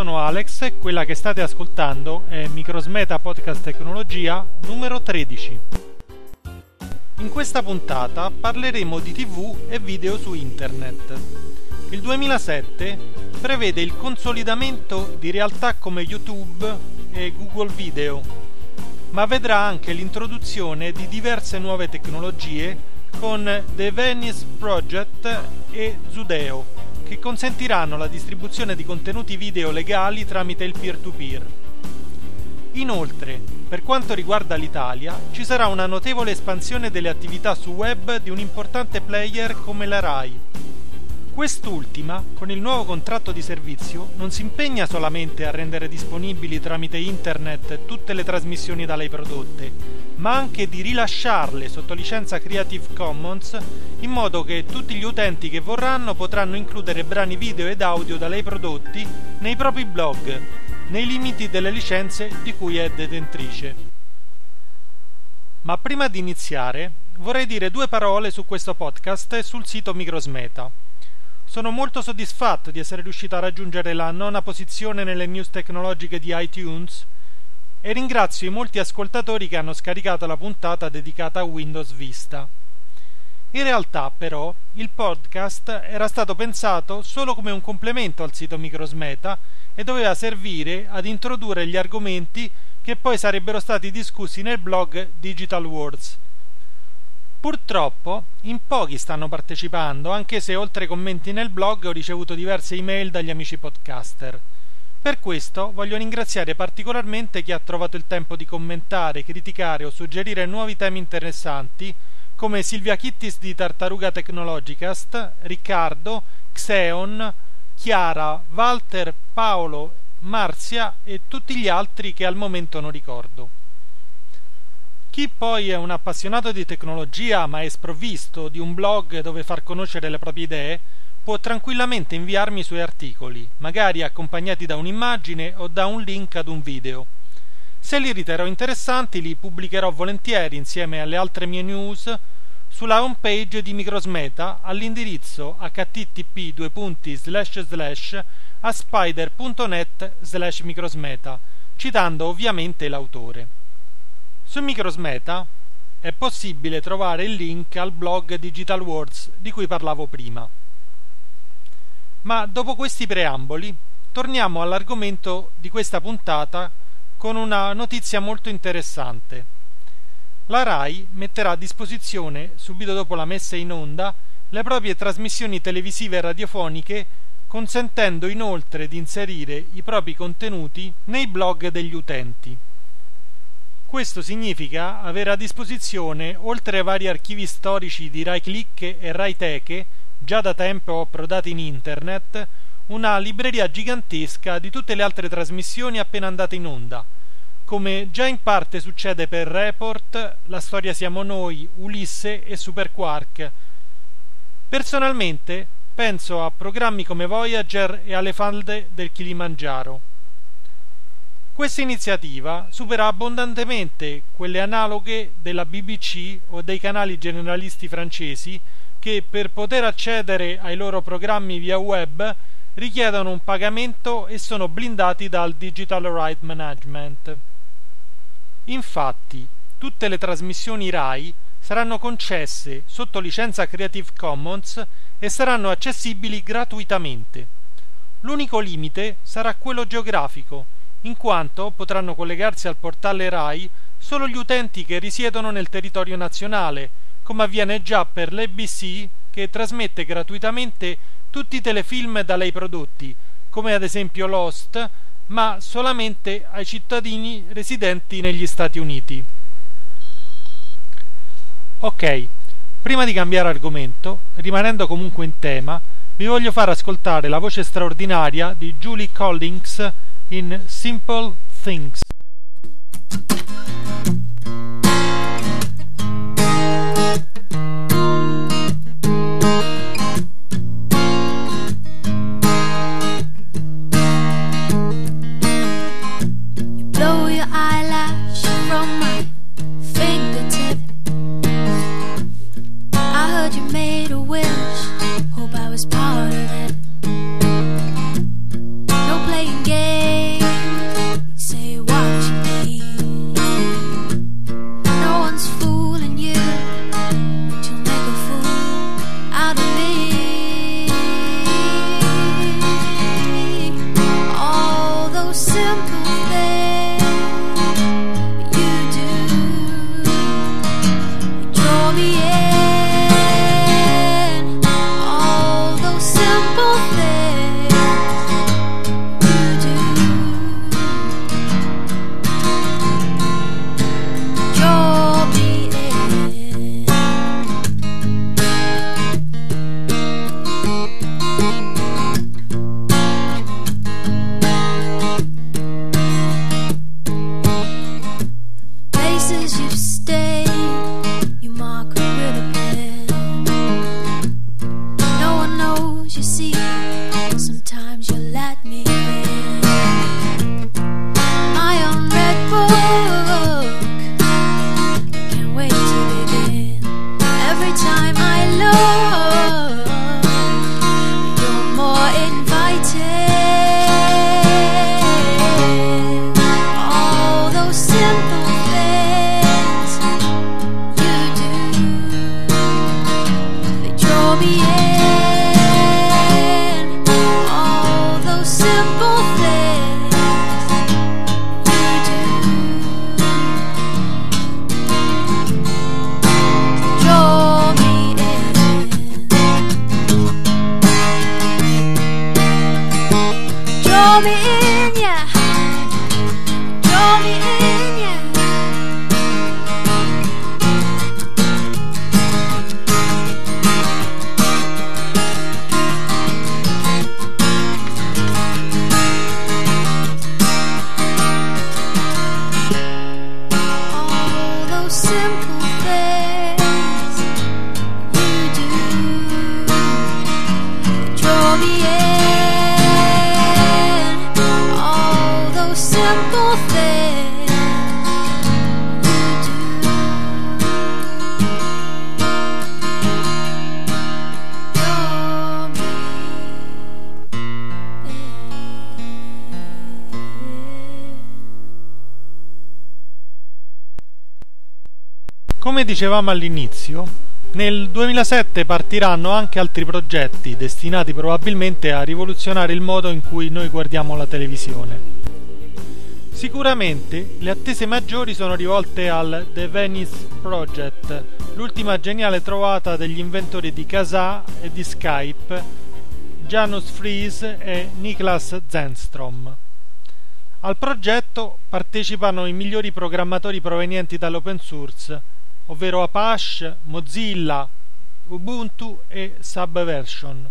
Sono Alex e quella che state ascoltando è Microsmeta Podcast Tecnologia numero 13. In questa puntata parleremo di TV e video su internet. Il 2007 prevede il consolidamento di realtà come YouTube e Google Video, ma vedrà anche l'introduzione di diverse nuove tecnologie con The Venice Project e Zudeo che consentiranno la distribuzione di contenuti video legali tramite il peer-to-peer. Inoltre, per quanto riguarda l'Italia, ci sarà una notevole espansione delle attività su web di un importante player come la RAI. Quest'ultima, con il nuovo contratto di servizio, non si impegna solamente a rendere disponibili tramite internet tutte le trasmissioni da lei prodotte, ma anche di rilasciarle sotto licenza Creative Commons in modo che tutti gli utenti che vorranno potranno includere brani video ed audio da lei prodotti nei propri blog, nei limiti delle licenze di cui è detentrice. Ma prima di iniziare vorrei dire due parole su questo podcast e sul sito Microsmeta. Sono molto soddisfatto di essere riuscito a raggiungere la nona posizione nelle news tecnologiche di iTunes e ringrazio i molti ascoltatori che hanno scaricato la puntata dedicata a Windows Vista. In realtà, però, il podcast era stato pensato solo come un complemento al sito Microsmeta e doveva servire ad introdurre gli argomenti che poi sarebbero stati discussi nel blog Digital Words. Purtroppo in pochi stanno partecipando, anche se oltre ai commenti nel blog ho ricevuto diverse email dagli amici podcaster. Per questo voglio ringraziare particolarmente chi ha trovato il tempo di commentare, criticare o suggerire nuovi temi interessanti come Silvia Kittis di Tartaruga Technologicast, Riccardo, Xeon, Chiara, Walter, Paolo, Marzia e tutti gli altri che al momento non ricordo. Chi poi è un appassionato di tecnologia ma è sprovvisto di un blog dove far conoscere le proprie idee, può tranquillamente inviarmi i suoi articoli, magari accompagnati da un'immagine o da un link ad un video. Se li riterrò interessanti li pubblicherò volentieri insieme alle altre mie news sulla homepage di Microsmeta all'indirizzo http a spider.net slash microsmeta, citando ovviamente l'autore. Su Microsmeta è possibile trovare il link al blog Digital Words di cui parlavo prima. Ma dopo questi preamboli, torniamo all'argomento di questa puntata con una notizia molto interessante. La RAI metterà a disposizione, subito dopo la messa in onda, le proprie trasmissioni televisive e radiofoniche, consentendo inoltre di inserire i propri contenuti nei blog degli utenti. Questo significa avere a disposizione, oltre ai vari archivi storici di Rai Click e Rai Teche, già da tempo approdati in internet, una libreria gigantesca di tutte le altre trasmissioni appena andate in onda, come già in parte succede per Report, La storia siamo noi, Ulisse e Super Quark. Personalmente penso a programmi come Voyager e alle falde del Kilimangiaro. Questa iniziativa supera abbondantemente quelle analoghe della BBC o dei canali generalisti francesi che per poter accedere ai loro programmi via web richiedono un pagamento e sono blindati dal Digital Right Management. Infatti, tutte le trasmissioni RAI saranno concesse sotto licenza Creative Commons e saranno accessibili gratuitamente. L'unico limite sarà quello geografico, in quanto potranno collegarsi al portale RAI solo gli utenti che risiedono nel territorio nazionale come avviene già per l'ABC che trasmette gratuitamente tutti i telefilm da lei prodotti, come ad esempio Lost, ma solamente ai cittadini residenti negli Stati Uniti. Ok, prima di cambiare argomento, rimanendo comunque in tema, vi voglio far ascoltare la voce straordinaria di Julie Collins in Simple Things. Throw me in, yeah. Come dicevamo all'inizio, nel 2007 partiranno anche altri progetti destinati probabilmente a rivoluzionare il modo in cui noi guardiamo la televisione. Sicuramente le attese maggiori sono rivolte al The Venice Project, l'ultima geniale trovata degli inventori di Kazaa e di Skype, Janus Fries e Niklas Zenstrom. Al progetto partecipano i migliori programmatori provenienti dall'open source ovvero Apache, Mozilla, Ubuntu e Subversion.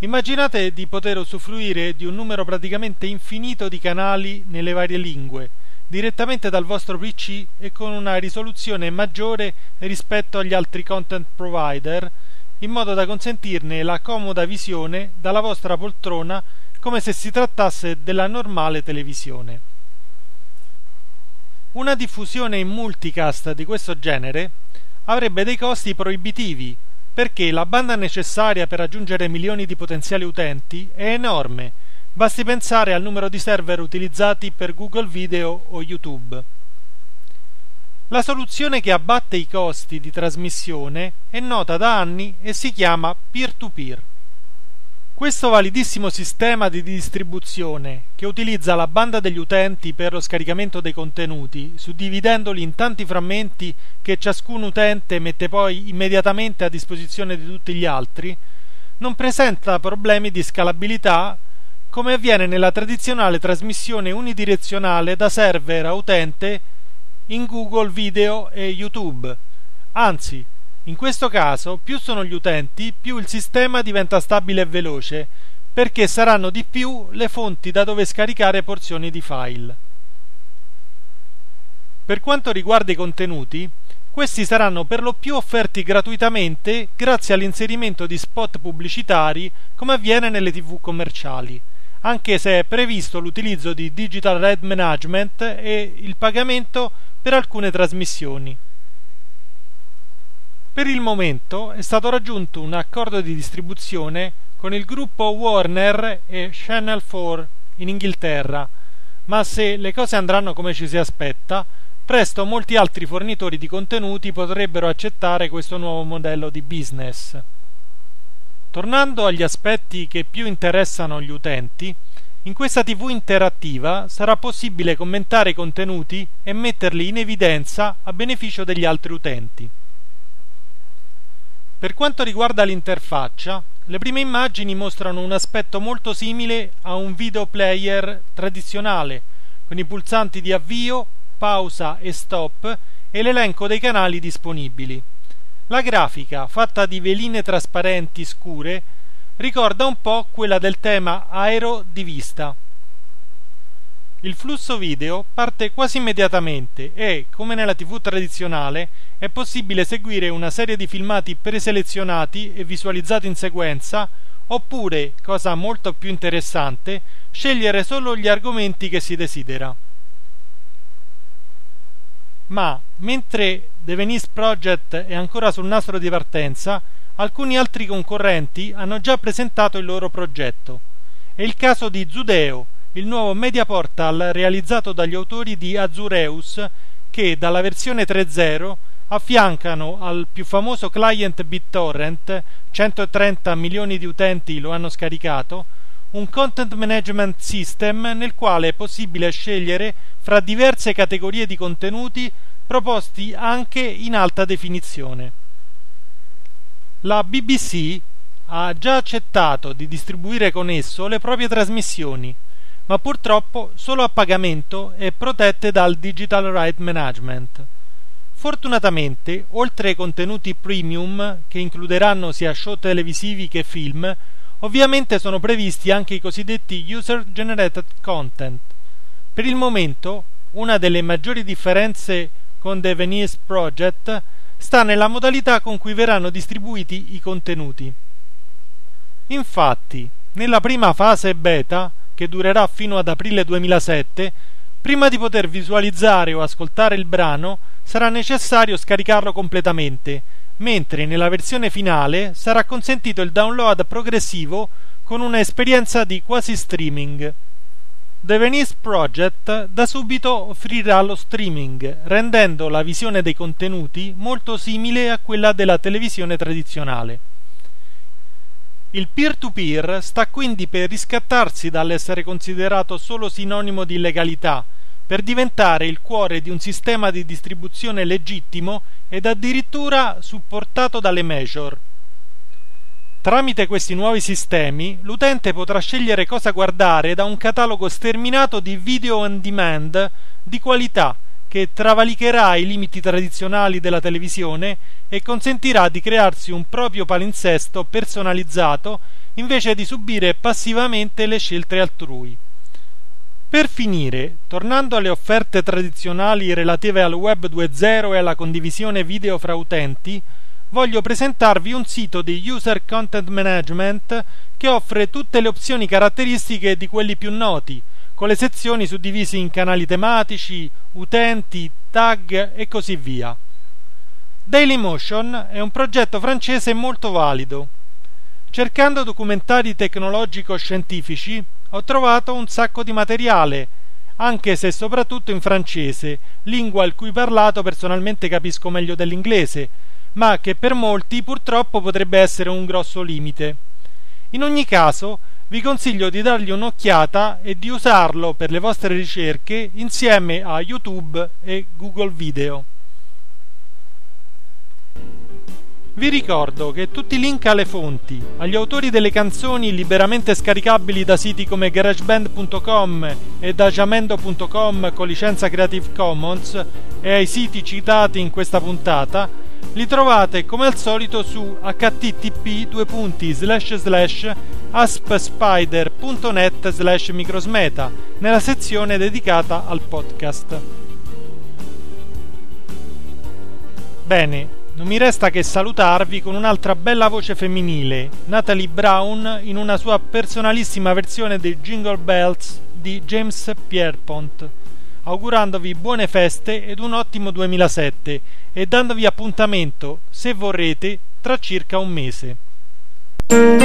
Immaginate di poter usufruire di un numero praticamente infinito di canali nelle varie lingue, direttamente dal vostro PC e con una risoluzione maggiore rispetto agli altri content provider, in modo da consentirne la comoda visione dalla vostra poltrona come se si trattasse della normale televisione. Una diffusione in multicast di questo genere avrebbe dei costi proibitivi perché la banda necessaria per raggiungere milioni di potenziali utenti è enorme. Basti pensare al numero di server utilizzati per Google Video o YouTube. La soluzione che abbatte i costi di trasmissione è nota da anni e si chiama peer-to-peer. Questo validissimo sistema di distribuzione, che utilizza la banda degli utenti per lo scaricamento dei contenuti, suddividendoli in tanti frammenti che ciascun utente mette poi immediatamente a disposizione di tutti gli altri, non presenta problemi di scalabilità come avviene nella tradizionale trasmissione unidirezionale da server a utente in Google Video e YouTube. Anzi, in questo caso, più sono gli utenti, più il sistema diventa stabile e veloce, perché saranno di più le fonti da dove scaricare porzioni di file. Per quanto riguarda i contenuti, questi saranno per lo più offerti gratuitamente grazie all'inserimento di spot pubblicitari come avviene nelle tv commerciali, anche se è previsto l'utilizzo di Digital Red Management e il pagamento per alcune trasmissioni. Per il momento è stato raggiunto un accordo di distribuzione con il gruppo Warner e Channel 4 in Inghilterra, ma se le cose andranno come ci si aspetta, presto molti altri fornitori di contenuti potrebbero accettare questo nuovo modello di business. Tornando agli aspetti che più interessano gli utenti, in questa TV interattiva sarà possibile commentare i contenuti e metterli in evidenza a beneficio degli altri utenti. Per quanto riguarda l'interfaccia, le prime immagini mostrano un aspetto molto simile a un video player tradizionale, con i pulsanti di avvio, pausa e stop e l'elenco dei canali disponibili. La grafica, fatta di veline trasparenti scure, ricorda un po' quella del tema aero di vista. Il flusso video parte quasi immediatamente e, come nella TV tradizionale, è possibile seguire una serie di filmati preselezionati e visualizzati in sequenza, oppure, cosa molto più interessante, scegliere solo gli argomenti che si desidera. Ma, mentre The Venice Project è ancora sul nastro di partenza, alcuni altri concorrenti hanno già presentato il loro progetto. È il caso di Zudeo, il nuovo media portal realizzato dagli autori di Azureus che dalla versione 3.0 affiancano al più famoso client BitTorrent, 130 milioni di utenti lo hanno scaricato, un content management system nel quale è possibile scegliere fra diverse categorie di contenuti proposti anche in alta definizione. La BBC ha già accettato di distribuire con esso le proprie trasmissioni, ma purtroppo solo a pagamento e protette dal Digital Right Management. Fortunatamente, oltre ai contenuti premium, che includeranno sia show televisivi che film, ovviamente sono previsti anche i cosiddetti user generated content. Per il momento, una delle maggiori differenze con The Venice Project sta nella modalità con cui verranno distribuiti i contenuti. Infatti, nella prima fase beta, che durerà fino ad aprile 2007, prima di poter visualizzare o ascoltare il brano sarà necessario scaricarlo completamente, mentre nella versione finale sarà consentito il download progressivo con un'esperienza di quasi streaming. The Venice Project da subito offrirà lo streaming, rendendo la visione dei contenuti molto simile a quella della televisione tradizionale. Il peer-to-peer sta quindi per riscattarsi dall'essere considerato solo sinonimo di legalità, per diventare il cuore di un sistema di distribuzione legittimo ed addirittura supportato dalle major. Tramite questi nuovi sistemi, l'utente potrà scegliere cosa guardare da un catalogo sterminato di video on demand di qualità che travalicherà i limiti tradizionali della televisione e consentirà di crearsi un proprio palinsesto personalizzato invece di subire passivamente le scelte altrui. Per finire, tornando alle offerte tradizionali relative al Web 2.0 e alla condivisione video fra utenti, voglio presentarvi un sito di User Content Management che offre tutte le opzioni caratteristiche di quelli più noti, con le sezioni suddivise in canali tematici, utenti, tag e così via. Dailymotion è un progetto francese molto valido. Cercando documentari tecnologico-scientifici ho trovato un sacco di materiale, anche se soprattutto in francese, lingua il cui parlato personalmente capisco meglio dell'inglese, ma che per molti purtroppo potrebbe essere un grosso limite. In ogni caso, vi consiglio di dargli un'occhiata e di usarlo per le vostre ricerche insieme a YouTube e Google Video. Vi ricordo che tutti i link alle fonti, agli autori delle canzoni liberamente scaricabili da siti come garageband.com e da jamendo.com con licenza Creative Commons e ai siti citati in questa puntata li trovate come al solito su http aspspider.net slash microsmeta nella sezione dedicata al podcast. Bene, non mi resta che salutarvi con un'altra bella voce femminile, Natalie Brown in una sua personalissima versione dei Jingle Bells di James Pierpont augurandovi buone feste ed un ottimo 2007 e dandovi appuntamento, se vorrete, tra circa un mese. 嗯。